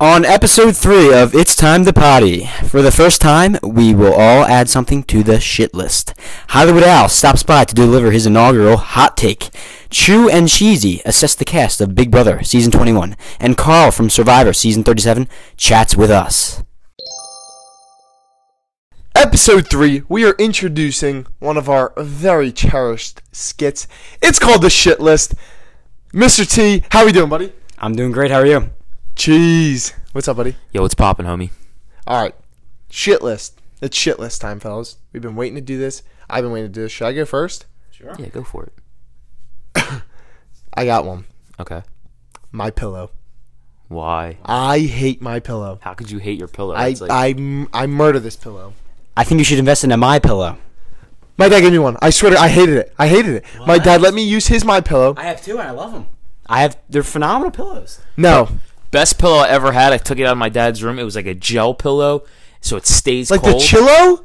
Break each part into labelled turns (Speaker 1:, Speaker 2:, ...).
Speaker 1: On episode 3 of It's Time to Potty, for the first time, we will all add something to the shit list. Hollywood Al stops by to deliver his inaugural hot take. Chew and Cheesy assess the cast of Big Brother Season 21, and Carl from Survivor Season 37 chats with us.
Speaker 2: Episode 3, we are introducing one of our very cherished skits. It's called The Shit List. Mr. T, how are we doing, buddy?
Speaker 1: I'm doing great, how are you?
Speaker 2: Jeez. What's up, buddy?
Speaker 3: Yo, what's poppin', homie?
Speaker 2: All right. Shit list. It's shit list time, fellas. We've been waiting to do this. I've been waiting to do this. Should I go first? Sure.
Speaker 3: Yeah, go for it.
Speaker 2: I got one.
Speaker 3: Okay.
Speaker 2: My pillow.
Speaker 3: Why?
Speaker 2: I hate my pillow.
Speaker 3: How could you hate your pillow?
Speaker 2: I,
Speaker 3: It's like,
Speaker 2: I, m- I murder this pillow.
Speaker 1: I think you should invest in a My Pillow.
Speaker 2: My dad gave me one. I swear to I hated it. I hated it. My dad let me use his my pillow.
Speaker 1: I have two and I love them. I have, they're phenomenal pillows.
Speaker 2: No.
Speaker 3: best pillow I ever had. I took it out of my dad's room. It was like a gel pillow, so it stays cold.
Speaker 2: Like
Speaker 3: cold.
Speaker 2: the Chillow?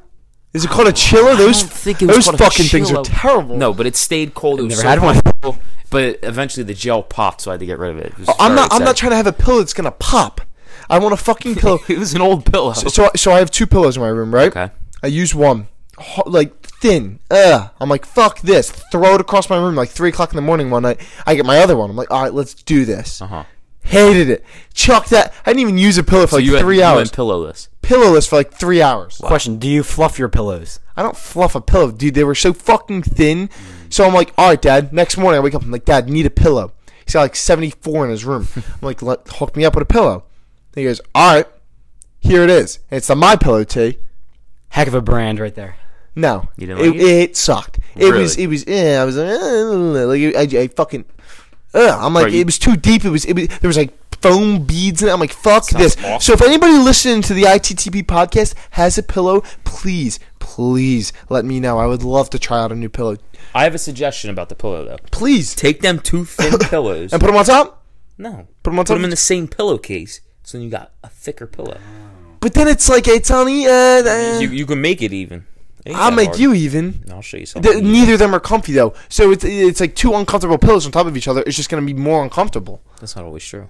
Speaker 2: Is it called a Chillow? Those,
Speaker 3: I don't think it was
Speaker 2: those
Speaker 3: called a
Speaker 2: fucking things are
Speaker 3: Chillow.
Speaker 2: terrible.
Speaker 3: No, but it stayed cold. It was
Speaker 1: never
Speaker 3: so
Speaker 1: had one.
Speaker 3: comfortable, But eventually the gel popped, so I had to get rid of it. It was oh,
Speaker 2: I'm
Speaker 3: very
Speaker 2: not. I'm
Speaker 3: sad.
Speaker 2: not trying to have a pillow that's gonna pop. I want a fucking pillow.
Speaker 3: it was an old pillow.
Speaker 2: so, so, so I have two pillows in my room, right?
Speaker 3: okay.
Speaker 2: I use one, like thin. Ugh. I'm like, fuck this. Throw it across my room like three o'clock in the morning one night. I get my other one. I'm like, all right, let's do this.
Speaker 3: Uh huh.
Speaker 2: Hated it. Chuck that. I didn't even use a pillow for
Speaker 3: So
Speaker 2: like
Speaker 3: you had,
Speaker 2: three
Speaker 3: you
Speaker 2: hours.
Speaker 3: went pillowless.
Speaker 2: Pillowless for like three hours.
Speaker 1: Question, do you fluff your pillows?
Speaker 2: I don't fluff a pillow, dude. They were so fucking thin. So I'm like, all right, Dad. Next morning I wake up. I'm like, Dad, need a pillow. He's got like 74 in his room. I'm like, Let, hook me up with a pillow. He goes, all right, here it is. And it's the My Pillow T.
Speaker 1: Heck of a brand right there.
Speaker 2: No,
Speaker 3: You
Speaker 2: it,
Speaker 3: didn't like
Speaker 2: it?
Speaker 3: it?
Speaker 2: sucked. It was, it was. Yeah, I was like, uh, like I, I fucking. Uh, I'm like,
Speaker 3: Right, you-
Speaker 2: it was too deep. It was, it was. There was like foam beads in it. I'm like, fuck
Speaker 3: Sounds
Speaker 2: this.
Speaker 3: awesome.
Speaker 2: So if anybody listening to the ITTP podcast has a pillow, please, please let me know. I would love to try out a new pillow.
Speaker 3: I have a suggestion about the pillow though.
Speaker 2: Please,
Speaker 3: Take them two thin pillows.
Speaker 2: and put them on top.
Speaker 3: no,
Speaker 2: Put 'em on
Speaker 3: put them in the same pillowcase, so then you got a thicker pillow.
Speaker 2: But then it's like it's on the. Uh, uh,
Speaker 3: You you can make it even. Ain't
Speaker 2: I'll make
Speaker 3: hard.
Speaker 2: you even.
Speaker 3: I'll show you
Speaker 2: The,
Speaker 3: something.
Speaker 2: neither of them are comfy though, so it's it's like two uncomfortable pillows on top of each other. It's just gonna be more uncomfortable.
Speaker 3: That's not always true.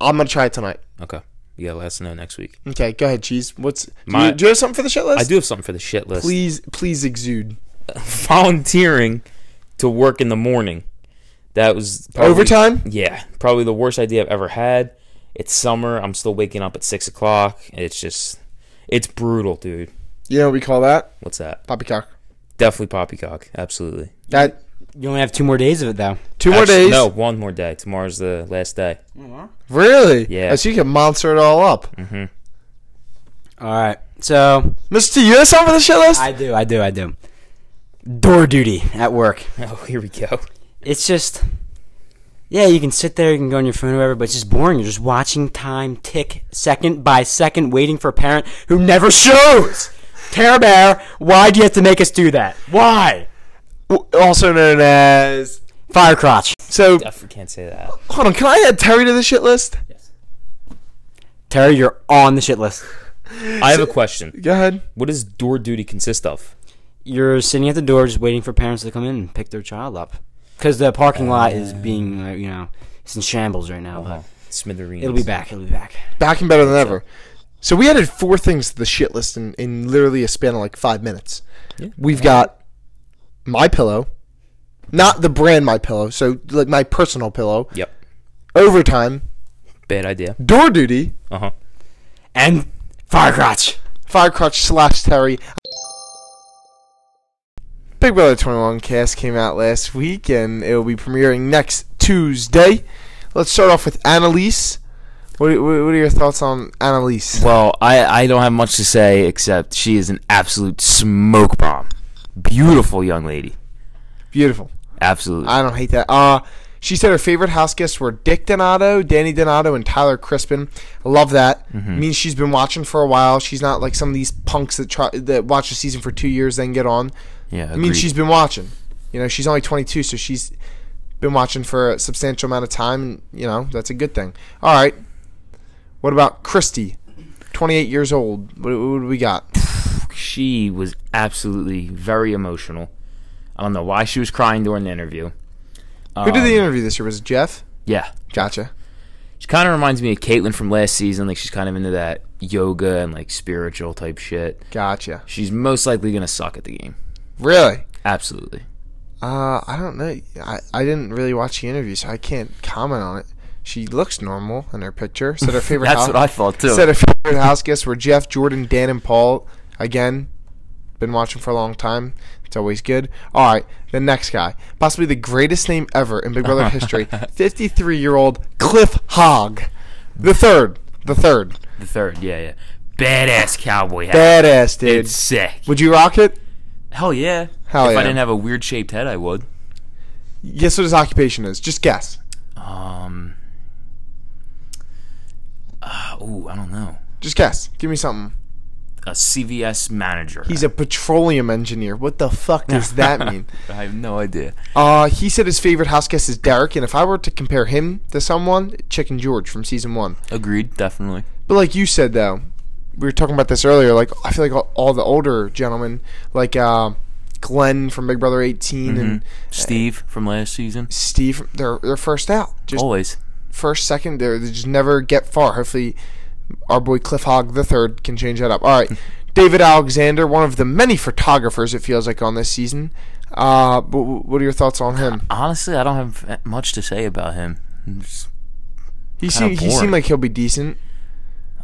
Speaker 2: I'm gonna try it tonight.
Speaker 3: Okay. Yeah, let us know next week.
Speaker 2: Okay, go ahead, cheese. What's do,
Speaker 3: My-
Speaker 2: you, do you have something for the shit list?
Speaker 3: I do have something for the shit list.
Speaker 2: Please, please exude
Speaker 3: Volunteering to work in the morning. That was probably,
Speaker 2: overtime.
Speaker 3: Yeah, probably the worst idea I've ever had. It's summer. I'm still waking up at six o'clock. It's just, it's brutal, dude.
Speaker 2: You know what we call that?
Speaker 3: What's that?
Speaker 2: Poppycock.
Speaker 3: Definitely poppycock. Absolutely.
Speaker 2: That
Speaker 1: You only have two more days of it, though.
Speaker 2: two more
Speaker 3: Actually,
Speaker 2: days.
Speaker 3: No, one more day. Tomorrow's the last day.
Speaker 2: really?
Speaker 3: Yeah.
Speaker 2: So you can monster it all up.
Speaker 3: Mm-hmm.
Speaker 1: All right. So,
Speaker 2: Mr. T, you have something for the shit list?
Speaker 1: I do, I do, I do. Door duty at work.
Speaker 3: Oh, here we go.
Speaker 1: It's just, yeah, you can sit there, you can go on your phone or whatever, but it's just boring. You're just watching time tick second by second, waiting for a parent who never shows. Care Bear, why do you have to make us do that? Why?
Speaker 2: Also known as.
Speaker 1: Fire crotch.
Speaker 2: So
Speaker 3: Definitely can't say that.
Speaker 2: hold on, can I add Terry to the shit list? Yes.
Speaker 1: Terry, you're on the shit list.
Speaker 3: I have a question.
Speaker 2: Go ahead.
Speaker 3: What does door duty consist of?
Speaker 1: You're sitting at the door just waiting for parents to come in and pick their child up. Because the parking lot is being, uh, you know, it's in shambles right now.
Speaker 3: Uh-huh.
Speaker 1: But
Speaker 3: Smithereens.
Speaker 1: it'll be back. It'll be back.
Speaker 2: Back and better than ever. So we added four things to the shit list in, in literally a span of like five minutes.
Speaker 3: Yeah.
Speaker 2: We've got my pillow, not the brand my pillow. So like my personal pillow.
Speaker 3: Yep.
Speaker 2: Overtime,
Speaker 3: Bad idea.
Speaker 2: door duty,
Speaker 3: Uh huh.
Speaker 1: And fire crotch.
Speaker 2: Fire Crotch slash Terry. Big Brother 21 cast came out last week and it will be premiering next Tuesday. Let's start off with Analyse. What are, what are your thoughts on Analyse?
Speaker 3: Well, I, I don't have much to say except she is an absolute smoke bomb. Beautiful young lady.
Speaker 2: Beautiful.
Speaker 3: Absolutely.
Speaker 2: I don't hate that. Uh, she said her favorite house guests were Dick Donato, Danny Donato, and Tyler Crispin. I love that. Means she's been watching for a while. She's not like some of these punks that try that watch the season for two years then get on.
Speaker 3: Yeah.
Speaker 2: I mean, she's been watching. You know, she's only 22, so she's been watching for a substantial amount of time. And, you know, that's a good thing. All right. What about Christie? 28 years old. What, what do we got?
Speaker 3: she was absolutely very emotional. I don't know why she was crying during the interview.
Speaker 2: Who did
Speaker 3: Um,
Speaker 2: the interview this year? Was it Jeff?
Speaker 3: Yeah,
Speaker 2: Gotcha.
Speaker 3: she kind of reminds me of Caitlyn from last season. Like she's kind of into that yoga and like spiritual type shit.
Speaker 2: Gotcha.
Speaker 3: She's most likely gonna suck at the game.
Speaker 2: Really?
Speaker 3: Absolutely.
Speaker 2: Uh, I don't know. I, I didn't really watch the interview, so I can't comment on it. She looks normal in her picture. Said her favorite
Speaker 3: That's
Speaker 2: house,
Speaker 3: what I thought too.
Speaker 2: said her favorite house guests were Jeff, Jordan, Dan, and Paul. Again, been watching for a long time. It's always good. All right, the next guy, possibly the greatest name ever in Big Brother history, 53-year-old Cliff Hogg, the third, the third,
Speaker 3: the third, yeah, yeah. Badass cowboy hat.
Speaker 2: badass dude.
Speaker 3: It's sick.
Speaker 2: Would you rock it?
Speaker 3: Hell yeah.
Speaker 2: Hell
Speaker 3: if
Speaker 2: yeah.
Speaker 3: I didn't have a weird shaped head, I would.
Speaker 2: Guess what his occupation is? Just guess.
Speaker 3: Um. Uh, ooh, I don't know.
Speaker 2: Just guess. Give me something.
Speaker 3: A CVS manager.
Speaker 2: He's a petroleum engineer. What the fuck does that mean?
Speaker 3: I have no idea.
Speaker 2: Uh, he said his favorite house guest is Derek, and if I were to compare him to someone, Chicken George from season one.
Speaker 3: Agreed, definitely.
Speaker 2: But like you said, though, we were talking about this earlier. Like I feel like all, all the older gentlemen, like uh, Glenn from Big Brother 18 and
Speaker 3: Steve from last season.
Speaker 2: Steve, they're they're first out. Just
Speaker 3: Always.
Speaker 2: first, second, they're, they just never get far. Hopefully, our boy Cliff Hogg the third can change that up. All right, David Alexander, one of the many photographers it feels like on this season. Uh, what are your thoughts on him?
Speaker 3: Honestly, I don't have much to say about him.
Speaker 2: He seemed he seemed like he'll be decent.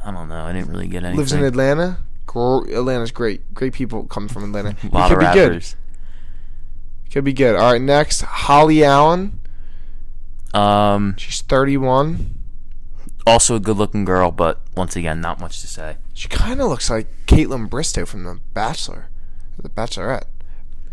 Speaker 3: I don't know. I didn't really get anything.
Speaker 2: Lives in Atlanta. Gr- Atlanta's great. Great people come from Atlanta.
Speaker 3: A lot
Speaker 2: could
Speaker 3: of
Speaker 2: be good. Could be good. All right, next Holly Allen.
Speaker 3: Um,
Speaker 2: She's 31.
Speaker 3: also a good-looking girl, but once again, not much to say.
Speaker 2: She kind of looks like Kaitlyn Bristowe from The Bachelor, The Bachelorette.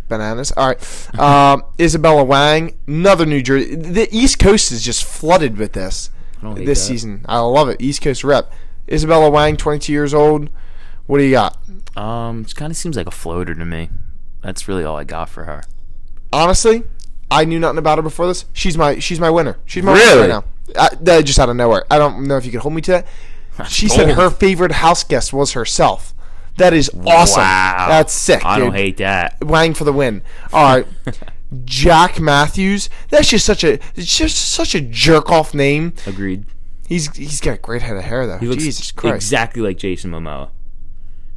Speaker 2: Bananas. All right, um, Isabella Wang, another New Jersey. The East Coast is just flooded with this
Speaker 3: I don't hate
Speaker 2: this
Speaker 3: that.
Speaker 2: season. I love it. East Coast rep. Isabella Wang, 22 years old. What do you got?
Speaker 3: Um, it kind of seems like a floater to me. That's really all I got for her.
Speaker 2: honestly, I knew nothing about her before this. She's my she's my winner. She's my
Speaker 3: Really?
Speaker 2: winner right now. I, that just out of nowhere. I don't know if you can hold me to that. She said her favorite house guest was herself. That is awesome.
Speaker 3: Wow.
Speaker 2: That's sick.
Speaker 3: I
Speaker 2: dude.
Speaker 3: don't hate that.
Speaker 2: Wang for the win. All right. Jack Matthews. That's just such a it's just such a jerk off name.
Speaker 3: Agreed.
Speaker 2: He's he's got a great head of hair though.
Speaker 3: He looks
Speaker 2: Jesus Christ.
Speaker 3: exactly like Jason Momoa.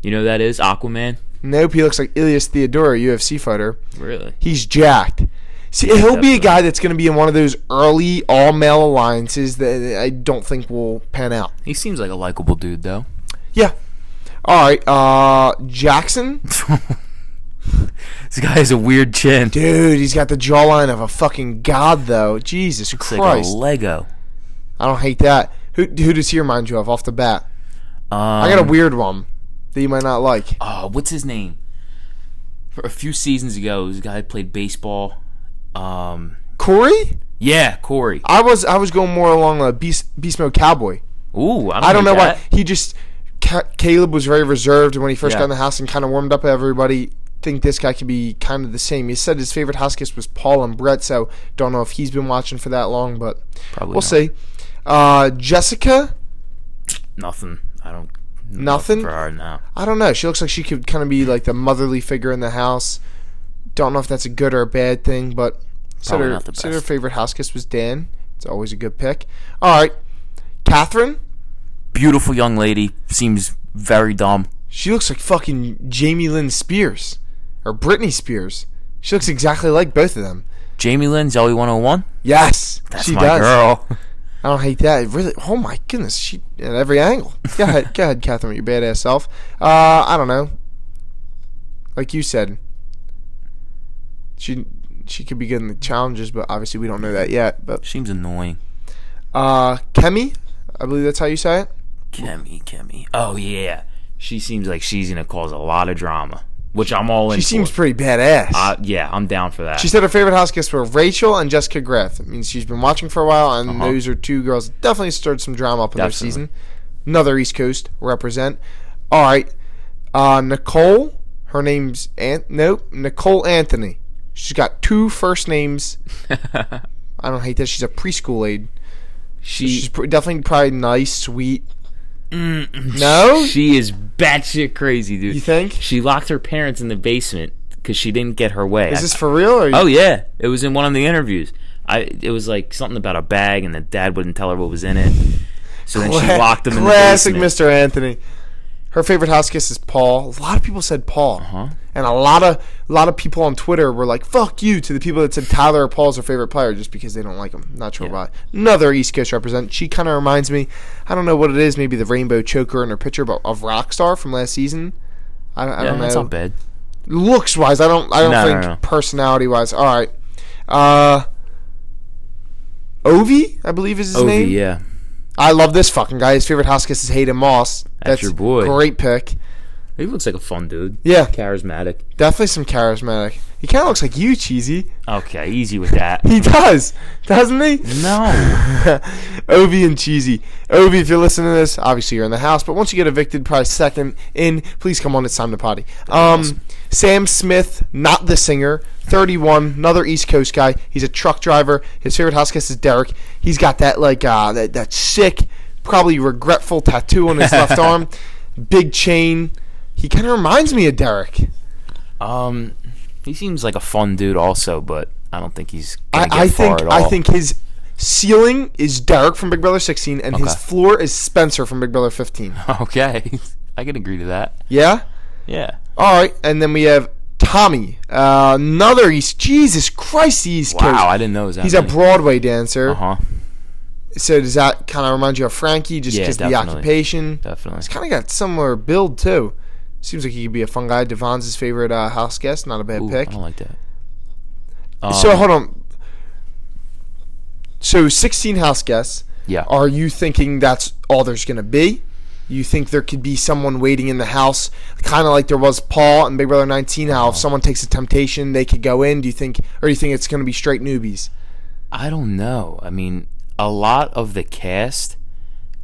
Speaker 3: You know who that is Aquaman.
Speaker 2: Nope, he looks like Elias Theodorou, UFC fighter.
Speaker 3: Really?
Speaker 2: He's jacked. See, he'll be a guy that's going to be in one of those early all male alliances that I don't think will pan out.
Speaker 3: He seems like a likable dude, though.
Speaker 2: Yeah. All right. Uh, Jackson,
Speaker 3: This guy has a weird chin.
Speaker 2: dude, he's got the jawline of a fucking god, though. Jesus
Speaker 3: Looks like a Lego.
Speaker 2: I don't hate that. Who who does he remind you of off the bat?
Speaker 3: Um,
Speaker 2: I got a weird one that you might not like.
Speaker 3: Oh, what's his name? For a few seasons ago, this guy played baseball. Um,
Speaker 2: Corey,
Speaker 3: yeah, Corey.
Speaker 2: I was I was going more along the beast beast mode cowboy.
Speaker 3: Ooh, I don't,
Speaker 2: I don't know
Speaker 3: hate
Speaker 2: why he just Ca- Caleb was very reserved when he first
Speaker 3: Yeah.
Speaker 2: got in the house and kind of warmed up everybody. Think this guy could be kind of the same. He said his favorite house guest was Paul and Brett, so don't know if he's been watching for that long, but
Speaker 3: Probably
Speaker 2: we'll
Speaker 3: not.
Speaker 2: see. Uh, Jessica,
Speaker 3: Nothing. I don't.
Speaker 2: Nothing?
Speaker 3: for her now.
Speaker 2: I don't know. She looks like she could kind of be like the motherly figure in the house. Don't know if that's a good or a bad thing, but said her,
Speaker 3: not the
Speaker 2: said her favorite house guest was Dan. It's always a good pick. All right, Kathryn.
Speaker 3: Beautiful young lady. Seems very dumb.
Speaker 2: She looks like fucking Jamie Lynn Spears or Britney Spears. She looks exactly like both of them.
Speaker 3: Jamie Lynn, Zoe 101.
Speaker 2: Yes,
Speaker 3: That's
Speaker 2: she
Speaker 3: my
Speaker 2: does.
Speaker 3: girl.
Speaker 2: I don't hate that. It Really? Oh my goodness, she at every angle. Go ahead, go ahead, Kathryn, your badass self. Uh, I don't know. Like you said, she she could be good in the challenges, but obviously we don't know that yet. But
Speaker 3: Seems annoying.
Speaker 2: uh, Kemi, I believe that's how you say it.
Speaker 3: Kemi, Kemi. Oh yeah, she seems like she's gonna cause a lot of drama, which I'm all in.
Speaker 2: She seems
Speaker 3: for.
Speaker 2: pretty badass.
Speaker 3: Uh, yeah, I'm down for that.
Speaker 2: She said her favorite house guests were Rachel and Jessica Graff. I mean, she's been watching for a while, and
Speaker 3: Uh-huh.
Speaker 2: those are two girls that definitely stirred some drama up in their season. Another East Coast represent. All right, uh, Nicole. Her name's Ant. Nope, Nicole Anthony. She's got two first names. I don't hate that. She's a preschool aide.
Speaker 3: she
Speaker 2: She's pr- definitely probably nice, sweet. No,
Speaker 3: she is batshit crazy, dude.
Speaker 2: you think?
Speaker 3: She locked her parents in the basement because she didn't get her way.
Speaker 2: Is
Speaker 3: I-
Speaker 2: this for real? Or
Speaker 3: Oh yeah, it was in one of the interviews. I it was like something about a bag, and the dad wouldn't tell her what was in it. So then she locked him in the
Speaker 2: Classic
Speaker 3: basement.
Speaker 2: Mr. Anthony. Her favorite house guest is Paul. A lot of people said Paul,
Speaker 3: Uh-huh.
Speaker 2: and a lot of a lot of people on Twitter were like "fuck you" to the people that said Tyler or Paul's their favorite player just because they don't like him. Not sure
Speaker 3: Yeah.
Speaker 2: why. Another East Coast represent. She kind of reminds me. I don't know what it is. Maybe the rainbow choker in her picture, but of Rockstar from last season. I, I
Speaker 3: Yeah,
Speaker 2: don't
Speaker 3: that's
Speaker 2: know.
Speaker 3: not bad.
Speaker 2: Looks wise, I don't. I don't
Speaker 3: No, no,
Speaker 2: think
Speaker 3: no.
Speaker 2: personality wise. All right. Uh, Ovi, I believe is his
Speaker 3: Ovi,
Speaker 2: name.
Speaker 3: yeah.
Speaker 2: I love this fucking guy. His favorite house guest is Hayden Moss.
Speaker 3: That's your boy.
Speaker 2: Great pick.
Speaker 3: He looks like a fun dude.
Speaker 2: Yeah,
Speaker 3: Charismatic.
Speaker 2: definitely some charismatic. He kind of looks like you, cheesy.
Speaker 3: Okay, easy with that.
Speaker 2: He does, doesn't he?
Speaker 3: no.
Speaker 2: Ovi and cheesy. Ovi, if you're listening to this, obviously you're in the house. But once you get evicted, probably second in, please come on. It's time to potty. Um, Sam Smith, not the singer, 31, another East Coast guy. He's a truck driver. His favorite house guest is Derek. He's got that like uh, that that sick, probably regretful tattoo on his left arm, big chain. He kind of reminds me of Derek.
Speaker 3: Um, he seems like a fun dude, also, but I don't think he's.
Speaker 2: I, I think
Speaker 3: at all.
Speaker 2: I think his ceiling is Derek from Big Brother 16, and his floor is Spencer from Big Brother 15.
Speaker 3: Okay, I can agree to that.
Speaker 2: Yeah.
Speaker 3: Yeah.
Speaker 2: All right, and then we have Tommy, uh, another East. Jesus Christ, East Coast.
Speaker 3: Wow, I didn't know that
Speaker 2: He's a. Broadway dancer.
Speaker 3: Uh huh.
Speaker 2: So does that kind of remind you of Frankie, just
Speaker 3: Yeah,
Speaker 2: because the occupation?
Speaker 3: Definitely.
Speaker 2: He's kind of got similar build too. Seems like he could be a fun guy. Devon's his favorite uh, house guest. Not a bad
Speaker 3: Ooh,
Speaker 2: pick.
Speaker 3: I don't like that. Um,
Speaker 2: so hold on. So 16 house guests.
Speaker 3: Yeah.
Speaker 2: Are you thinking that's all there's going to be? You think there could be someone waiting in the house, kind of like there was Paul and Big Brother 19? How
Speaker 3: Uh-huh.
Speaker 2: if someone takes a temptation, they could go in. Do you think, or do you think it's going to be straight newbies?
Speaker 3: I don't know. I mean, a lot of the cast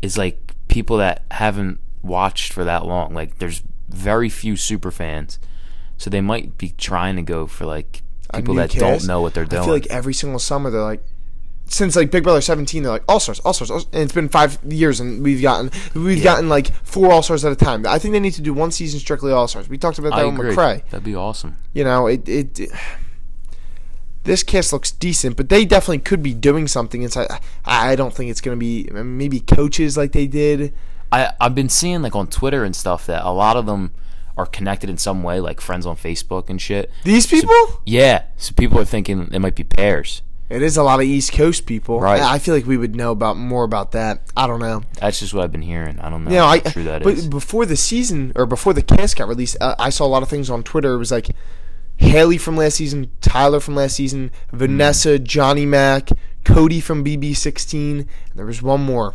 Speaker 3: is like people that haven't watched for that long. Like, there's very few super fans, so they might be trying to go for like people that
Speaker 2: cast?
Speaker 3: don't know what they're doing.
Speaker 2: I feel like every single summer they're like, since like Big Brother 17, they're like All Stars, All Stars, and it's been five years, and we've gotten we've
Speaker 3: Yeah.
Speaker 2: gotten like four All Stars at a time. I think they need to do one season strictly All Stars. We talked about that
Speaker 3: I
Speaker 2: with. McCray.
Speaker 3: That'd be awesome.
Speaker 2: You know, it, it it- this cast looks decent, but they definitely could be doing something inside. I I don't think it's going to be maybe coaches like they did.
Speaker 3: I I've been seeing like on Twitter and stuff that a lot of them are connected in some way, like friends on Facebook and shit.
Speaker 2: These people,
Speaker 3: Yeah, so people are thinking it might be pairs.
Speaker 2: it is a lot of East Coast people.
Speaker 3: Right.
Speaker 2: I I feel like we would know about more about that. I don't know.
Speaker 3: That's just what I've been hearing. I don't know
Speaker 2: You know, I
Speaker 3: true that
Speaker 2: but
Speaker 3: is.
Speaker 2: before the season or before the cast got released, uh, I saw a lot of things on Twitter. It was like Haley from last season, Tyler from last season, Vanessa, mm. Johnny Mac, Cody from BB16. And there was one more.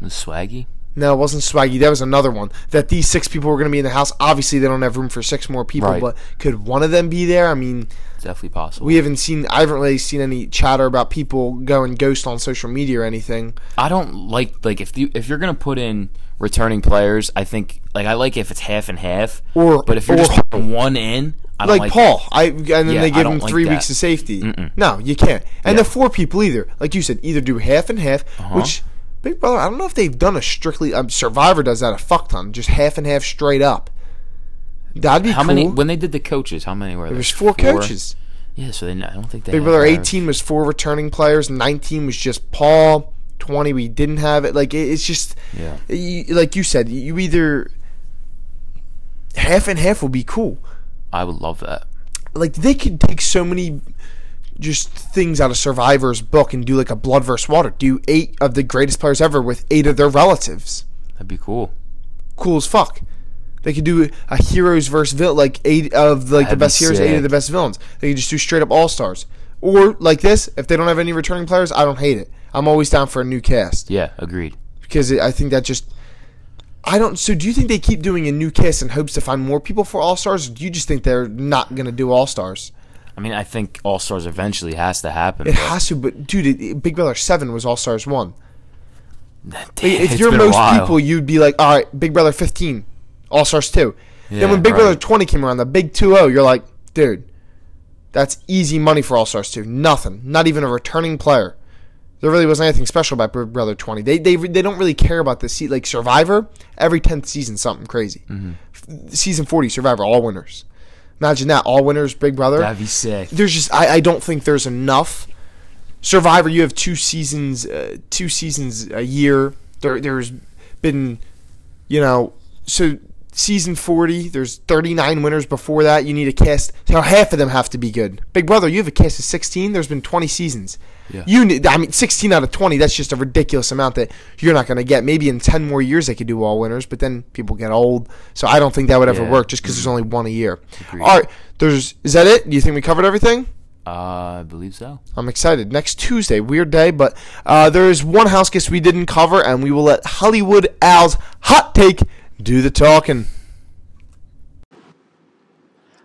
Speaker 3: The swaggy.
Speaker 2: No, it wasn't Swaggy. That was another one. That these six people were going to be in the house. Obviously, they don't have room for six more people,
Speaker 3: Right.
Speaker 2: but could one of them be there? I mean,
Speaker 3: It's definitely possible.
Speaker 2: we haven't seen. I haven't really seen any chatter about people going ghost on social media or anything.
Speaker 3: I don't like like if you if you're gonna put in returning players, I think like I like if it's half and half.
Speaker 2: Or
Speaker 3: but if you're just one in, I
Speaker 2: like,
Speaker 3: like,
Speaker 2: Paul, I and then
Speaker 3: Yeah,
Speaker 2: they give him
Speaker 3: like
Speaker 2: three
Speaker 3: that.
Speaker 2: weeks of safety.
Speaker 3: Mm-mm.
Speaker 2: No, you can't. And
Speaker 3: Yeah.
Speaker 2: the four people either, like you said, either do half and half,
Speaker 3: Uh-huh.
Speaker 2: which Big Brother. I don't know if they've done a strictly. Um, Survivor does that a fuck ton, just half and half straight up. That'd be
Speaker 3: How
Speaker 2: cool.
Speaker 3: many when they did the coaches? How many were there?
Speaker 2: there was four, coaches.
Speaker 3: Yeah, so they I don't think they.
Speaker 2: Big Brother. 18 was four returning players. 19 was just Paul. 20 we didn't have it. Like it, it's just
Speaker 3: Yeah.
Speaker 2: you, like you said, you either half and half would be cool.
Speaker 3: I would love that.
Speaker 2: Like they could take so many just things out of Survivor's book and do like a blood versus water. Do eight of the greatest players ever with eight of their relatives.
Speaker 3: That'd be cool.
Speaker 2: Cool as fuck. They could do a heroes versus vil like eight of like the
Speaker 3: That'd be
Speaker 2: best heroes, eight of the best villains. They could just do straight up all stars. Or like this, if they don't have any returning players, I don't hate it. I'm always down for a new cast
Speaker 3: Yeah, agreed.
Speaker 2: because it, I think that just. I don't. So, do you think they keep doing a new cast in hopes to find more people for All Stars? Or do you just think they're not going to do All Stars?
Speaker 3: I mean, I think All Stars eventually has to happen.
Speaker 2: It
Speaker 3: but-
Speaker 2: has to, but dude, it, it- Big Brother Seven was All Stars One.
Speaker 3: Damn,
Speaker 2: if you're most people, you'd be like, all right, Big Brother 15, All Stars 2. then when Big
Speaker 3: right.
Speaker 2: Brother 20 came around, the Big 2 0, you're like, dude, that's easy money for All Stars 2. Nothing. Not even a returning player. There really wasn't anything special about Big Brother 20. They they, they don't really care about this. See, like Survivor, every 10th season, something crazy.
Speaker 3: Mm-hmm.
Speaker 2: F- Season 40, Survivor, all winners. Imagine that all winners, Big Brother.
Speaker 3: That'd be sick.
Speaker 2: there's just I, I don't think there's enough. Survivor, you have two seasons, uh, two seasons a year. There, there's been, you know, so season forty. There's 39 winners before that. You need a cast. So half of them have to be good. Big Brother, you have a cast of 16. There's been 20 seasons.
Speaker 3: Yeah.
Speaker 2: You need. I mean, 16 out of 20. That's just a ridiculous amount that you're not going to get. Maybe in 10 more years they could do all winners, but then people get old. So I don't think that would ever
Speaker 3: Yeah.
Speaker 2: work just because there's only one a year.
Speaker 3: Agreed.
Speaker 2: All right. There's. Is that it? Do you think we covered everything?
Speaker 3: Uh, I believe so.
Speaker 2: I'm excited. Next Tuesday, weird day, but uh, there is one house guest we didn't cover, and we will let Hollywood Al's hot take do the talking.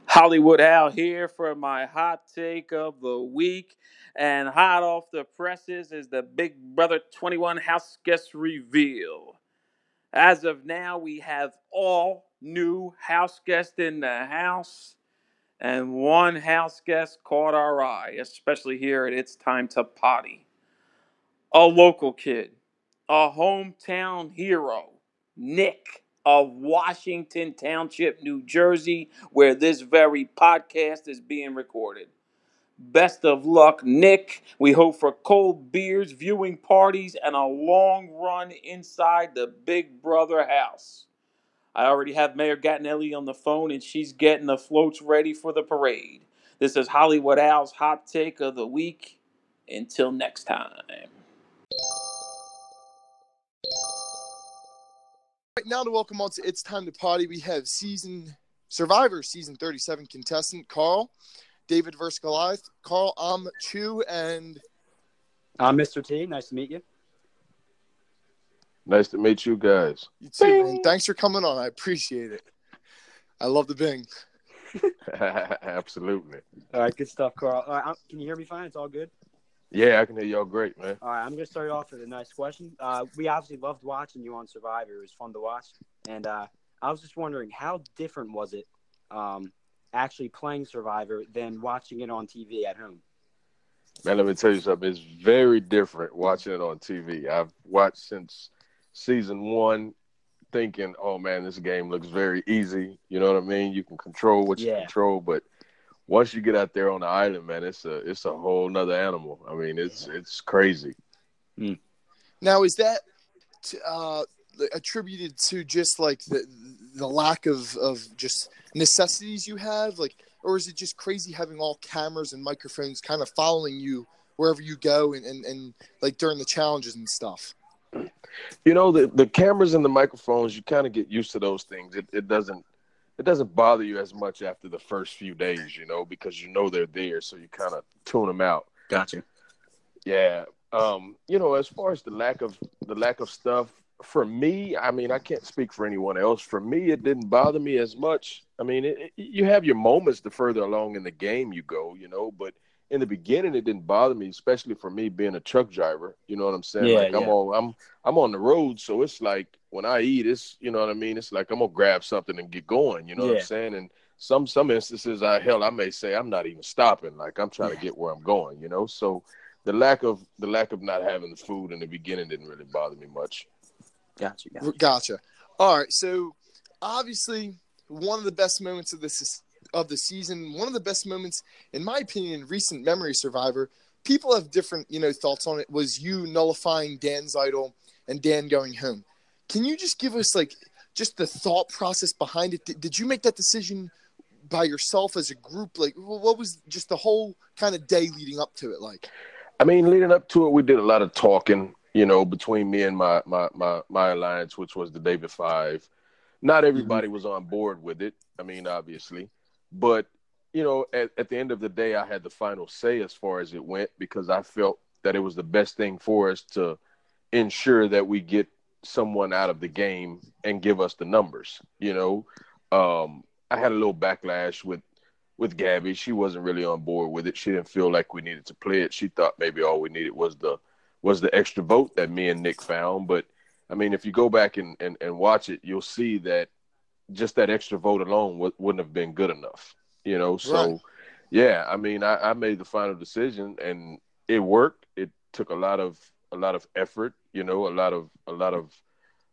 Speaker 4: Hollywood Al here for my hot take of the week. And hot off the presses is the Big Brother 21 house guest reveal. As of now, we have all new house guests in the house, and one house guest caught our eye, especially here at It's Time to Potty. A local kid, a hometown hero, Nick of Washington Township, New Jersey, where this very podcast is being recorded. Best of luck, Nick. We hope for cold beers, viewing parties, and a long run inside the Big Brother house. I already have Mayor Gattinelli on the phone, and she's getting the floats ready for the parade. This is Hollywood Al's hot take of the week. Until next time.
Speaker 2: Right now, to welcome on to It's Time to Potty, we have season Survivor season 37 contestant Carl, David versus Goliath. Carl, I'm Chu, and
Speaker 5: I'm Mr. T. Nice to meet you.
Speaker 6: Nice to meet you guys.
Speaker 2: you too, man. Thanks for coming on. I appreciate it. I love the bing.
Speaker 6: Absolutely.
Speaker 5: All right, good stuff, Carl. All right, can you hear me fine? It's all good.
Speaker 6: Yeah, I can hear y'all great, man.
Speaker 5: All right, I'm gonna start off with a nice question. Uh, we obviously loved watching you on Survivor. It was fun to watch, and uh, I was just wondering how different was it um, actually playing Survivor than watching it on TV at home?
Speaker 6: Man, let me tell you something. It's very different watching it on TV. I've watched since season one, thinking, "Oh man, this game looks very easy." You know what I mean? You can control what you
Speaker 5: Yeah.
Speaker 6: control, but once you get out there on the island, man, it's a it's a whole nother animal. I mean, it's it's crazy.
Speaker 2: Now, is that uh, attributed to just like the the lack of, of just necessities you have, like, or is it just crazy having all cameras and microphones kind of following you wherever you go and, and, and like during the challenges and stuff?
Speaker 6: You know, the the cameras and the microphones, you kind of get used to those things. It it doesn't it doesn't bother you as much after the first few days, you know, because you know they're there, so you kind of tune them out.
Speaker 5: Gotcha.
Speaker 6: Yeah. Um, you know, as far as the lack of the lack of stuff for me, I mean, I can't speak for anyone else. For me, it didn't bother me as much. I mean, it, it- you have your moments the further along in the game you go, you know, but in the beginning it didn't bother me, especially for me being a truck driver. You know what I'm saying?
Speaker 5: Yeah,
Speaker 6: like I'm
Speaker 5: yeah.
Speaker 6: on I'm I'm on the road, so it's like when I eat, it's you know what I mean. It's like I'm gonna grab something and get going. You know what I'm saying? And some some instances, I hell, I may say I'm not even stopping. Like I'm trying to get where I'm going. You know, so the lack of the lack of not having the food in the beginning didn't really bother me much.
Speaker 5: Gotcha. gotcha.
Speaker 2: Gotcha. All right. So obviously, one of the best moments of this of the season, one of the best moments, in my opinion, in recent memory Survivor. People have different, you know, thoughts on it. Was you nullifying Dan's idol and Dan going home? Can you just give us like just the thought process behind it? Did, did you make that decision by yourself as a group? Like, what was just the whole kind of day leading up to it like?
Speaker 6: I mean, leading up to it, we did a lot of talking, you know, between me and my my my, my alliance, which was the David Five. Not everybody mm-hmm. was on board with it. I mean, obviously, but you know, at, at the end of the day, I had the final say as far as it went because I felt that it was the best thing for us to ensure that we get someone out of the game and give us the numbers. You know, um, I had a little backlash with with Gabby. She wasn't really on board with it. She didn't feel like we needed to play it. She thought maybe all we needed was the was the extra vote that me and Nick found. But I mean, if you go back and and, and watch it, you'll see that just that extra vote alone w- wouldn't have been good enough. You know, so
Speaker 2: Right.
Speaker 6: yeah, I mean, I, I made the final decision and it worked. It took a lot of a lot of effort. You know, a lot of a lot of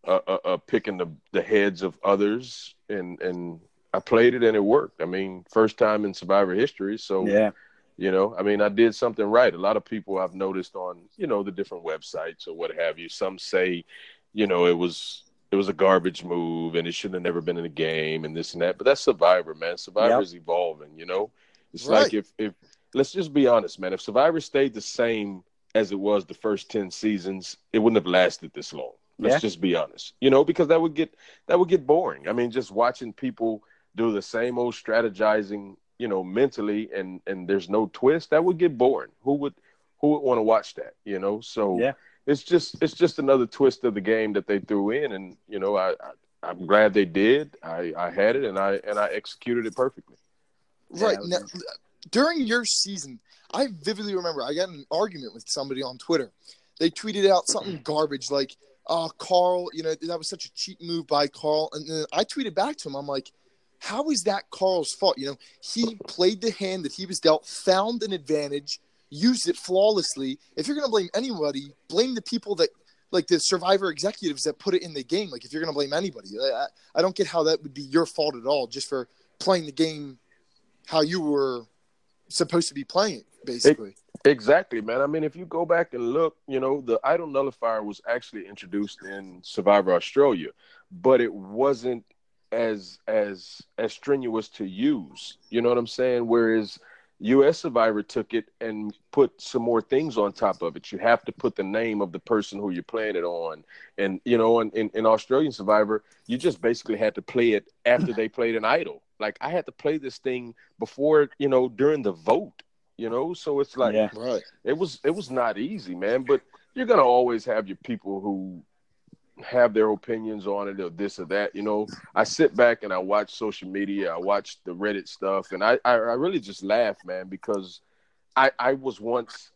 Speaker 6: uh, uh, uh, picking the the heads of others and and I played it and it worked. I mean, first time in Survivor history, so
Speaker 5: Yeah.
Speaker 6: you know, I mean, I did something right. A lot of people I've noticed on, you know, the different websites or what have you. Some say, you know, it was it was a garbage move and it should have never been in the game and this and that. But that's Survivor, man. Survivor's evolving. You know, it's
Speaker 7: Right.
Speaker 6: like if if let's just be honest, man. If Survivor stayed the same as it was the first ten seasons, it wouldn't have lasted this long. Let's
Speaker 5: Yeah.
Speaker 6: just be honest. You know, because that would get that would get boring. I mean, just watching people do the same old strategizing, you know, mentally and and there's no twist, that would get boring. Who would who would want to watch that, you know? So
Speaker 5: Yeah.
Speaker 6: It's just it's just another twist of the game that they threw in and you know, I, I I'm glad they did. I I had it and I and I executed it perfectly.
Speaker 7: Right
Speaker 5: Yeah,
Speaker 7: now, during your season, I vividly remember I got in an argument with somebody on Twitter. They tweeted out something garbage like, "Oh, Carl, you know that was such a cheap move by Carl," and then I tweeted back to him. I'm like, "How is that Carl's fault? You know, he played the hand that he was dealt, found an advantage, used it flawlessly. If you're gonna blame anybody, blame the people that." Like the survivor executives that put it in the game. Like if you're gonna blame anybody, I, I- don't get how that would be your fault at all, just for playing the game how you were supposed to be playing it, basically.
Speaker 6: Exactly, man. I mean, if you go back and look, you know, the idol nullifier was actually introduced in Survivor Australia, but it wasn't as as as strenuous to use. You know what I'm saying? Whereas US Survivor took it and put some more things on top of it. You have to put the name of the person who you're playing it on. And you know, in, in, in Australian Survivor, you just basically had to play it after they played an idol. Like I had to play this thing before, you know, during the vote. You know, so it's like
Speaker 5: Yeah.
Speaker 7: Right.
Speaker 6: it was it was not easy, man. But you're gonna always have your people who have their opinions on it or this or that. You know, I sit back and I watch social media, I watch the Reddit stuff, and I I, I really just laugh, man, because I I was once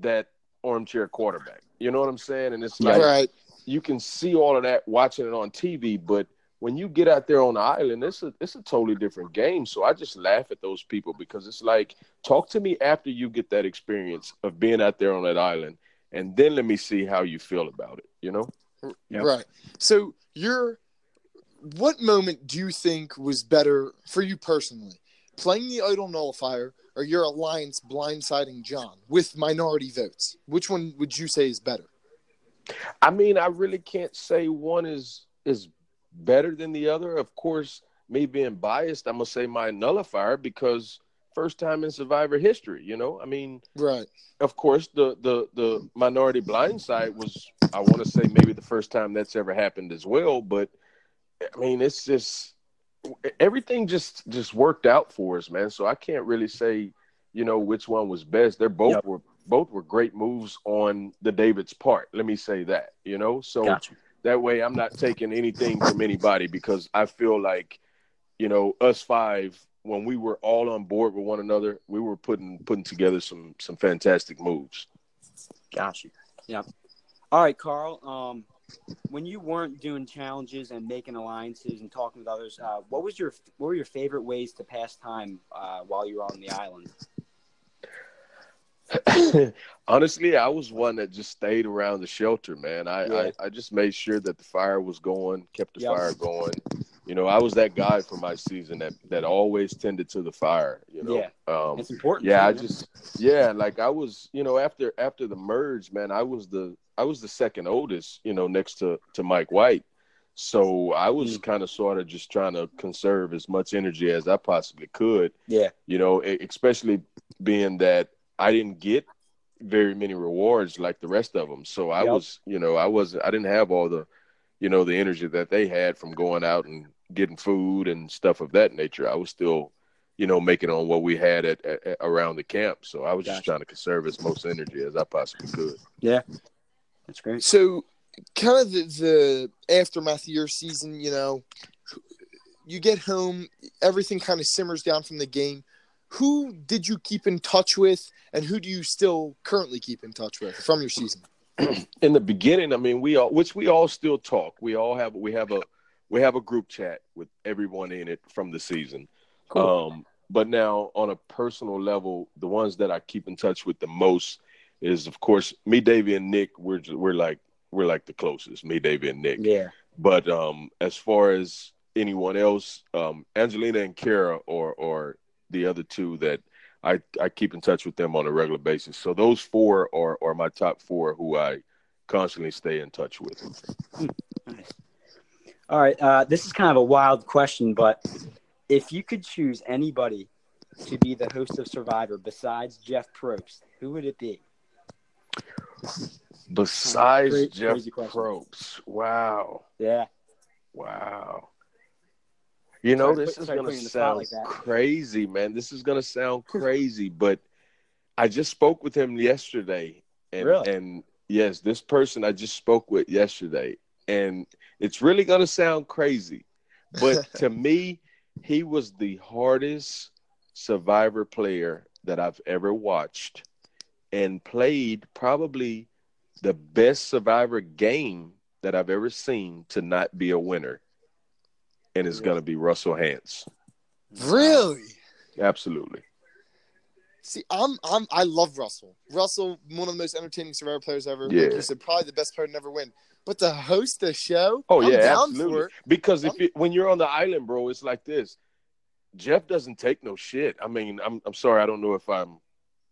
Speaker 6: that armchair quarterback. You know what I'm saying? And it's like
Speaker 7: right.
Speaker 6: you can see all of that watching it on TV, but when you get out there on the island, it's a it's a totally different game. So I just laugh at those people because it's like talk to me after you get that experience of being out there on that island, and then let me see how you feel about it. You know?
Speaker 5: Yep.
Speaker 7: Right. So your what moment do you think was better for you personally? Playing the idol nullifier or your alliance blindsiding John with minority votes? Which one would you say is better?
Speaker 6: I mean, I really can't say one is is better than the other. Of course, me being biased, I'm gonna say my nullifier because first time in Survivor history. You know, I mean.
Speaker 7: Right.
Speaker 6: of course, the the the minority blindside was I want to say maybe the first time that's ever happened as well. But I mean, it's just everything just just worked out for us, man. So I can't really say, you know, which one was best. They're both
Speaker 5: Yep.
Speaker 6: were both were great moves on the David's part. Let me say that, you know. So
Speaker 5: Gotcha.
Speaker 6: that way, I'm not taking anything from anybody because I feel like, you know, us five when we were all on board with one another, we were putting putting together some some fantastic moves.
Speaker 5: Gotcha. Yep. All right, Carl. Um, when you weren't doing challenges and making alliances and talking with others, uh, what was your what were your favorite ways to pass time uh, while you were on the island?
Speaker 6: Honestly, I was one that just stayed around the shelter, man. I,
Speaker 5: Yeah.
Speaker 6: I, I just made sure that the fire was going, kept the
Speaker 5: Yep.
Speaker 6: fire going. You know, I was that guy for my season that that always tended to the fire. You know,
Speaker 5: Yeah.
Speaker 6: um,
Speaker 5: It's important.
Speaker 6: yeah, I
Speaker 5: man.
Speaker 6: just yeah, like I was, you know, after after the merge, man, I was the I was the second oldest, you know, next to to Mike White. So I was mm. kind of sort of just trying to conserve as much energy as I possibly could
Speaker 5: yeah,
Speaker 6: you know, especially being that I didn't get very many rewards like the rest of them. So I
Speaker 5: Yep.
Speaker 6: was, you know, I wasn't, I didn't have all the, you know, the energy that they had from going out and getting food and stuff of that nature. I was still, you know, making on what we had at, at, around the camp. So I was just trying to conserve as most energy as I possibly could.
Speaker 5: That's great.
Speaker 7: So, kind of the, the aftermath of your season, you know, you get home, everything kind of simmers down from the game. Who did you keep in touch with, and who do you still currently keep in touch with from your season?
Speaker 6: in the beginning, I mean, we all, which we all still talk. We all have, we have a, we have a group chat with everyone in it from the season.
Speaker 5: Cool.
Speaker 6: Um, but now on a personal level, the ones that I keep in touch with the most is, of course, me, Davey, and Nick. We're we're like we're like the closest. Me, Davey, and Nick.
Speaker 5: yeah,
Speaker 6: But um, as far as anyone else. Um, Angelina and Kara or or the other two that I I keep in touch with them on a regular basis. So those four are are my top four who I constantly stay in touch with.
Speaker 5: Nice. All right. Uh, this is kind of a wild question, but if you could choose anybody to be the host of Survivor besides Jeff Probst, who would it be?
Speaker 6: Besides
Speaker 5: Cra-
Speaker 6: Jeff. Probst, wow,
Speaker 5: Yeah.
Speaker 6: wow. You know,
Speaker 5: Sorry
Speaker 6: this is gonna
Speaker 5: put you in the spot
Speaker 6: sound
Speaker 5: like
Speaker 6: crazy, man. This is gonna sound crazy, but I just spoke with him yesterday, and
Speaker 5: Really?
Speaker 6: and yes, this person I just spoke with yesterday, and it's really gonna sound crazy, but to me, he was the hardest survivor player that I've ever watched, and played probably the best survivor game that I've ever seen to not be a winner, and it's gonna be Russell Hantz.
Speaker 7: Really?
Speaker 6: Absolutely.
Speaker 7: See, I'm I'm I love Russell. Russell, one of the most entertaining Survivor players ever.
Speaker 6: Yeah.
Speaker 7: Like said, probably the best player to never win. But to host the show,
Speaker 6: Oh
Speaker 7: I'm
Speaker 6: yeah,
Speaker 7: down
Speaker 6: absolutely. Because if it, when you're on the island, bro, it's like this. Jeff doesn't take no shit. I mean, I'm I'm sorry, I don't know if I'm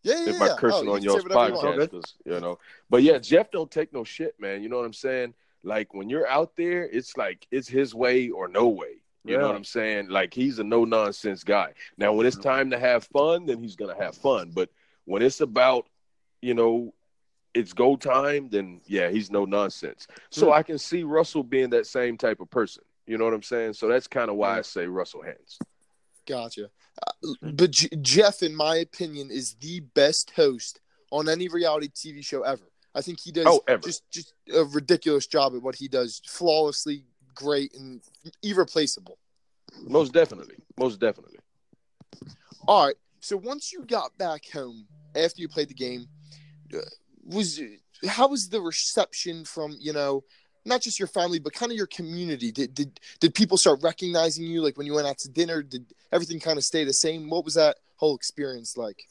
Speaker 7: Yeah, yeah,
Speaker 6: if
Speaker 7: yeah.
Speaker 6: I'm cursing
Speaker 7: oh,
Speaker 6: on
Speaker 7: you can
Speaker 6: y'all's
Speaker 7: whatever you
Speaker 6: you know. But yeah, Jeff don't take no shit, man. You know what I'm saying? Like when you're out there, it's like it's his way or no way. You know what I'm saying? Like he's a no nonsense guy. Now, when it's time to have fun, then he's gonna have fun. But when it's about, you know, it's go time, then yeah, he's no nonsense. So
Speaker 5: Hmm.
Speaker 6: I can see Russell being that same type of person. You know what I'm saying? So that's kind of why I say Russell Hantz.
Speaker 7: Gotcha. Uh, but J- Jeff, in my opinion, is the best host on any reality TV show ever. I think he does
Speaker 6: Oh,
Speaker 7: just just a ridiculous job at what he does, flawlessly great and irreplaceable.
Speaker 6: Most definitely. Most definitely.
Speaker 7: All right. So once you got back home after you played the game, uh, was how was the reception from you know not just your family but kind of your community? Did did did people start recognizing you like when you went out to dinner? Did everything kind of stay the same? What was that whole experience like?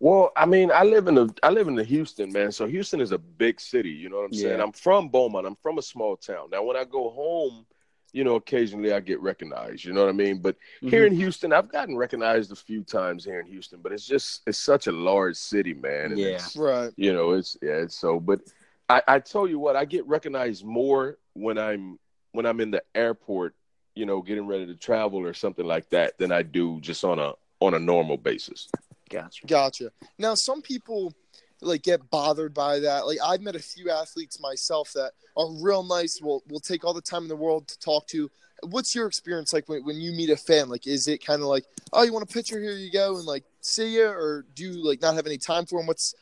Speaker 6: Well, I mean, I live in the I live in the Houston, man. So Houston is a big city. You know what I'm saying? I'm from Beaumont. I'm from a small town. Now, when I go home, you know, occasionally I get recognized. You know what I mean? But here in mm-hmm. Houston, I've gotten recognized a few times here in Houston. But it's just it's such a large city, man. and
Speaker 5: Yeah.
Speaker 7: Right.
Speaker 6: you know, it's yeah. It's so, but I I tell you what, I get recognized more when I'm when I'm in the airport. You know, getting ready to travel or something like that than I do just on a on a normal basis.
Speaker 5: Gotcha.
Speaker 7: Gotcha. Now, some people like get bothered by that. Like I've met a few athletes myself that are real nice. Will will take all the time in the world to talk to. What's your experience like when, when you meet a fan? Like, is it kind of like, oh, you want a picture? Here you go, and like see you, or do you like not have any time for them? What's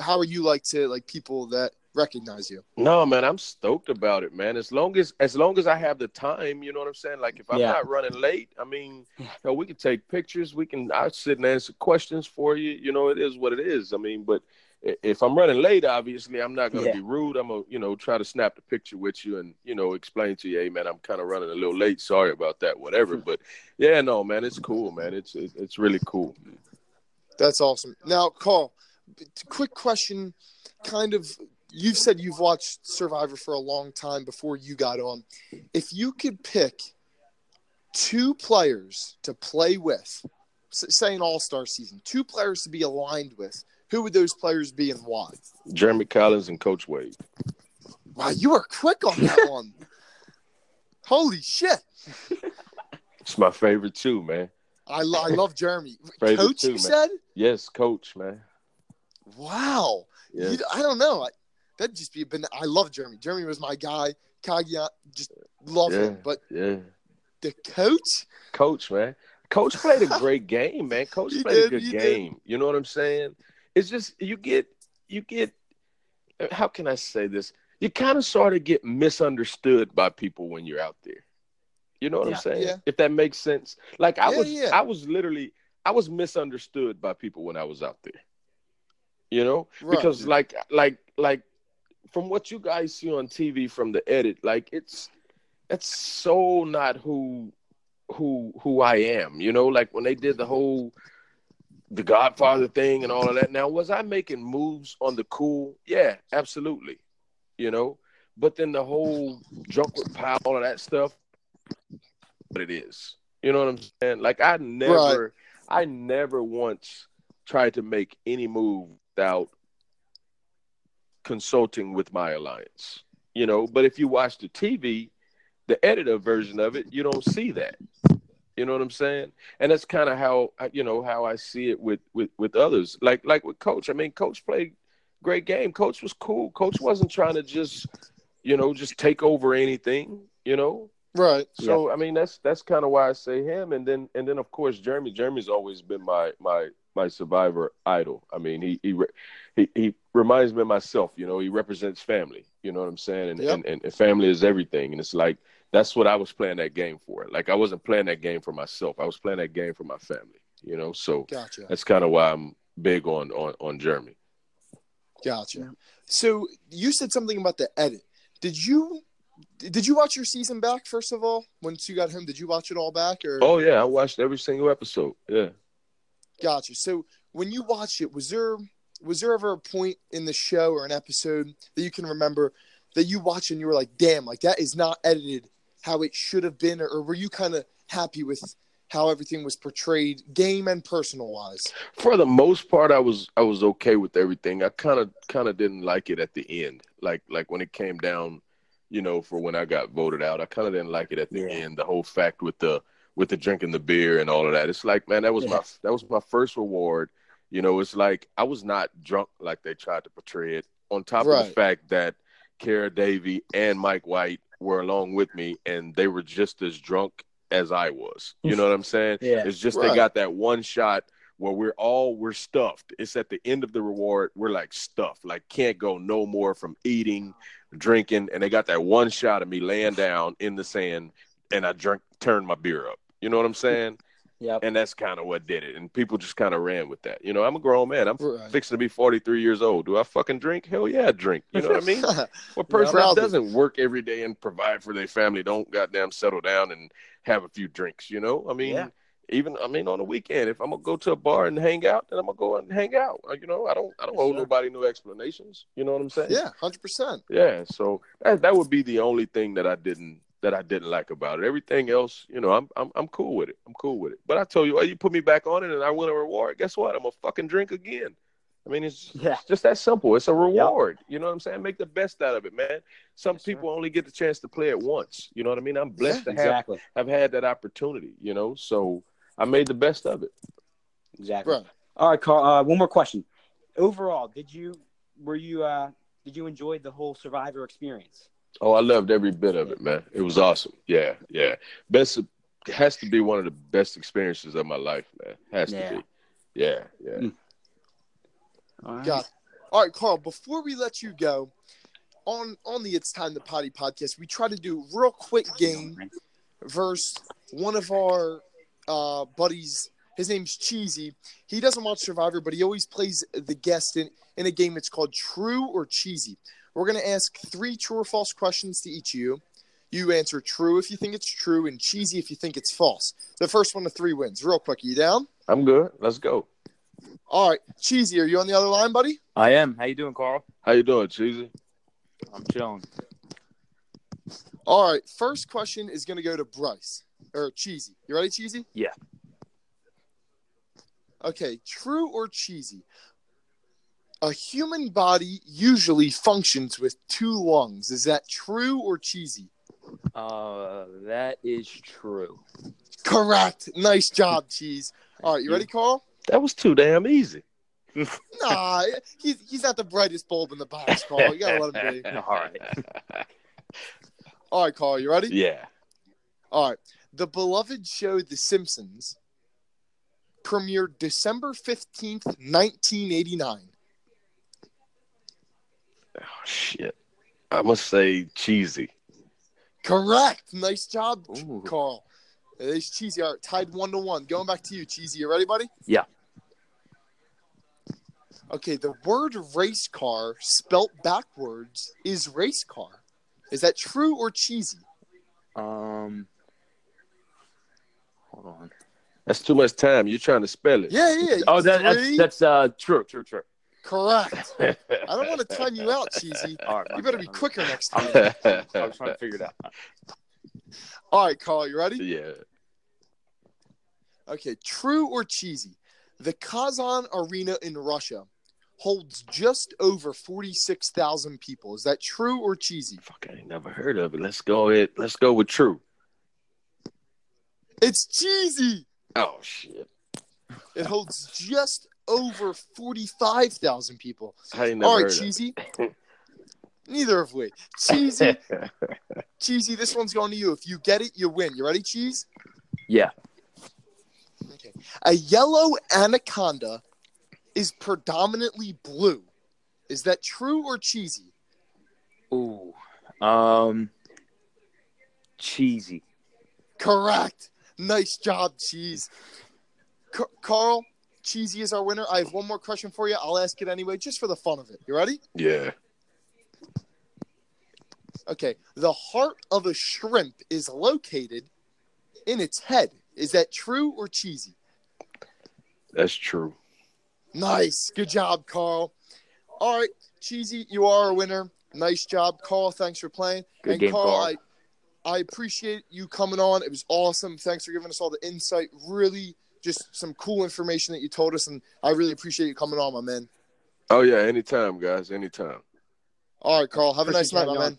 Speaker 7: how are you like to like people that recognize you?
Speaker 6: No, man, I'm stoked about it, man. As long as as long as I have the time, you know what I'm saying. Like if I'm
Speaker 5: Yeah.
Speaker 6: not running late, I mean, hell, we can take pictures. We can I sit and answer questions for you. You know, it is what it is. I mean, but if I'm running late, obviously I'm not gonna
Speaker 5: Yeah.
Speaker 6: be rude. I'm gonna, you know, try to snap the picture with you and you know explain to you, hey, man, I'm kind of running a little late. Sorry about that. Whatever. but yeah, no, man, it's cool, man. It's it's really cool.
Speaker 7: That's awesome. Now, Carl, quick question. Kind of, you've said you've watched Survivor for a long time before you got on. If you could pick two players to play with, say an All Star season, two players to be aligned with, who would those players be and why?
Speaker 6: Jeremy Collins and Coach Wade.
Speaker 7: Wow, you are quick on that one. Holy shit!
Speaker 6: It's my favorite too, man.
Speaker 7: I, lo- I love Jeremy.
Speaker 6: Favorite
Speaker 7: Coach,
Speaker 6: too,
Speaker 7: you
Speaker 6: man.
Speaker 7: said?
Speaker 6: Yes, Coach, man.
Speaker 7: Wow.
Speaker 6: Yes.
Speaker 7: You- I don't know. That'd just be a ben- I love Jeremy. Jeremy was my guy. Kagia, uh, just love
Speaker 6: Yeah.
Speaker 7: him. But
Speaker 6: Yeah.
Speaker 7: the coach,
Speaker 6: Coach, man. Coach played a great game, man. Coach
Speaker 7: He
Speaker 6: played
Speaker 7: did,
Speaker 6: a good
Speaker 7: he did.
Speaker 6: game. You know what I'm saying? It's just you get you get how can I say this? You kind of sort of get misunderstood by people when you're out there. You know what
Speaker 5: Yeah.
Speaker 6: I'm saying?
Speaker 7: Yeah.
Speaker 6: If that makes sense. Like I was. I was literally I was misunderstood by people when I was out there. You know?
Speaker 7: Right.
Speaker 6: Because like like like from what you guys see on TV from the edit, like it's that's so not who who who I am. You know, like when they did the whole the Godfather thing and all of that. Now, was I making moves on the cool? Yeah, absolutely. You know, but then the whole drunk with pal, all of that stuff. what it is. You know what I'm saying? Like I never, I never once tried to make any move without consulting with my alliance. You know, but if you watch the TV, the editor version of it, you don't see that. You know what I'm saying? And that's kind of how you know how I see it with with with others. Like like with coach. I mean, coach played great game. Coach was cool. Coach wasn't trying to just you know just take over anything. You know.
Speaker 7: Right.
Speaker 6: So I mean that's that's kind of why I say him, and then and then of course Jeremy. Jeremy's always been my my my survivor idol. I mean he he he, he reminds me of myself. You know he represents family. You know what I'm saying? And,
Speaker 7: Yep.
Speaker 6: and and and family is everything. And it's like that's what I was playing that game for. Like I wasn't playing that game for myself. I was playing that game for my family. You know, so
Speaker 7: Gotcha.
Speaker 6: that's kind of why I'm big on on on Jeremy.
Speaker 7: Gotcha. So you said something about the edit. Did you did you watch your season back first of all? Once you got home, did you watch it all back or
Speaker 6: Oh yeah, I watched every single episode. Yeah.
Speaker 7: Gotcha. So when you watched it, was there was there ever a point in the show or an episode that you can remember that you watched and you were like, "Damn, like that is not edited how it should have been," or, or were you kind of happy with how everything was portrayed, game and personal wise?
Speaker 6: For the most part, I was I was okay with everything. I kind of kind of didn't like it at the end, like like when it came down, you know, for when I got voted out. I kind of didn't like it at the
Speaker 5: Yeah.
Speaker 6: end. The whole fact with the with the drinking the beer and all of that. It's like, man, that was
Speaker 5: Yeah.
Speaker 6: my that was my first reward. You know, it's like I was not drunk like they tried to portray it. On top of the fact that Kara Davie and Mike White were along with me, and they were just as drunk as I was. You know what I'm saying?
Speaker 5: Yeah.
Speaker 6: It's just
Speaker 7: Right.
Speaker 6: they got that one shot where we're all we're stuffed. It's at the end of the reward. We're like stuffed, like can't go no more from eating, drinking, and they got that one shot of me laying down in the sand, and I drink turned my beer up. You know what I'm saying?
Speaker 5: Yep.
Speaker 6: And that's kind of what did it. And people just kind of ran with that. You know, I'm a grown man. I'm
Speaker 7: Right.
Speaker 6: fixing to be 43 years old. Do I fucking drink? Hell yeah, I drink. You know what I mean? What person
Speaker 7: Proudly.
Speaker 6: doesn't work every day and provide for their family don't goddamn settle down and have a few drinks, you know? I mean,
Speaker 5: Yeah.
Speaker 6: even I mean on the weekend, if I'm gonna go to a bar and hang out, then I'm gonna go and hang out. Uh, You know, I don't I don't
Speaker 5: Yes,
Speaker 6: owe
Speaker 5: sir.
Speaker 6: nobody no explanations. You know what I'm saying?
Speaker 7: yeah, hundred percent.
Speaker 6: Yeah. So that that would be the only thing that I didn't that I didn't like about it. Everything else, you know, I'm I'm I'm cool with it. I'm cool with it. But I told you, oh, you put me back on it and I win a reward. Guess what? I'm gonna fucking drink again. I mean, it's
Speaker 5: Yeah.
Speaker 6: it's just that simple. It's a reward. You know what I'm saying? Make the best out of it, man. Some
Speaker 5: Yes, sir.
Speaker 6: people only get the chance to play it once. You know what I mean? I'm blessed to have
Speaker 5: Exactly.
Speaker 6: have had that opportunity. You know, so I made the best of it.
Speaker 5: Exactly.
Speaker 7: Right.
Speaker 5: All right, Carl. Uh, one more question. Overall, did you were you uh, did you enjoy the whole Survivor experience?
Speaker 6: Oh, I loved every bit of it, man. It was awesome. Yeah, yeah. Best has to be one of the best experiences of my life, man. Has
Speaker 5: Yeah.
Speaker 6: to be. Yeah, yeah.
Speaker 5: Mm. All right.
Speaker 7: Got it. All right, Carl. Before we let you go, on on the It's Time to Potty podcast, we try to do real quick game versus one of our uh, buddies. His name's Cheesy. He doesn't watch Survivor, but he always plays the guest in, in a game. It's called True or Cheesy. We're going to ask three true or false questions to each of you. You answer true if you think it's true, and cheesy if you think it's false. The first one to three wins. Real quick, you down?
Speaker 6: I'm good. Let's go.
Speaker 7: All right, cheesy. Are you on the other line, buddy?
Speaker 3: I am. How you doing, Carl?
Speaker 6: How you doing, Cheesy?
Speaker 3: I'm chilling.
Speaker 7: All right, first question is going to go to Bryce or Cheesy. You ready, Cheesy?
Speaker 3: Yeah.
Speaker 7: Okay, true or cheesy? A human body usually functions with two lungs. Is that true or cheesy?
Speaker 3: Uh, that is true.
Speaker 7: Correct. Nice job, Cheese. All right, you ready, Carl?
Speaker 6: That was too damn easy.
Speaker 7: Nah, he's, he's not the brightest bulb in the box, Carl. You gotta let him be.
Speaker 3: All right.
Speaker 7: All right, Carl, you ready?
Speaker 6: Yeah.
Speaker 7: All right. The beloved show The Simpsons premiered December 15th, 1989.
Speaker 6: Shit. I must say cheesy.
Speaker 7: Correct. Nice job,
Speaker 3: Ooh.
Speaker 7: Carl. It's cheesy. All right, tied one to one. Going back to you, cheesy. You ready, buddy?
Speaker 3: Yeah.
Speaker 7: Okay. The word race car spelt backwards is race car. Is that true or cheesy?
Speaker 3: Um, hold on.
Speaker 6: That's too much time. You're trying to spell it.
Speaker 7: Yeah, yeah. yeah.
Speaker 3: Oh, that, that's that's uh true, true, true.
Speaker 7: Correct. I don't want to time you out, cheesy.
Speaker 3: All right,
Speaker 7: You better be quicker next time.
Speaker 3: I was trying to figure it out.
Speaker 7: All right, Carl, you ready?
Speaker 6: Yeah.
Speaker 7: Okay, true or cheesy? The Kazan Arena in Russia holds just over 46,000 people. Is that true or cheesy?
Speaker 6: Fuck, I ain't never heard of it. Let's go ahead. Let's go with true.
Speaker 7: It's cheesy.
Speaker 6: Oh shit.
Speaker 7: It holds just over 45,000 people.
Speaker 6: I ain't never
Speaker 7: All right,
Speaker 6: heard
Speaker 7: cheesy. Neither of we. Cheesy,
Speaker 6: of
Speaker 7: cheesy. This one's going to you. If you get it, you win. You ready, cheese?
Speaker 3: Yeah.
Speaker 7: Okay. A yellow anaconda is predominantly blue. Is that true or cheesy?
Speaker 3: Ooh. Um. Cheesy.
Speaker 7: Correct. Nice job, cheese. Car- Carl, cheesy is our winner. I have one more question for you. I'll ask it anyway, just for the fun of it. You ready?
Speaker 6: yeah.
Speaker 7: Okay. The heart of a shrimp is located in its head. Is that true or cheesy?
Speaker 6: That's true.
Speaker 7: Nice. Good job, Carl. All right, Cheesy, you are a winner. Nice job, Carl. Thanks for playing.
Speaker 3: Good
Speaker 7: and
Speaker 3: game,
Speaker 7: Carl,
Speaker 3: Carl.
Speaker 7: I I appreciate you coming on. It was awesome. Thanks for giving us all the insight. Really just some cool information that you told us and I really appreciate you coming on, my man.
Speaker 6: Oh yeah, anytime, guys. Anytime.
Speaker 7: All right, Carl. Have a nice night,
Speaker 5: you
Speaker 7: my
Speaker 5: having
Speaker 7: man.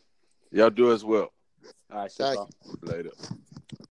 Speaker 6: Y'all do as well.
Speaker 5: All right, so
Speaker 7: Thank
Speaker 5: far.
Speaker 6: Later.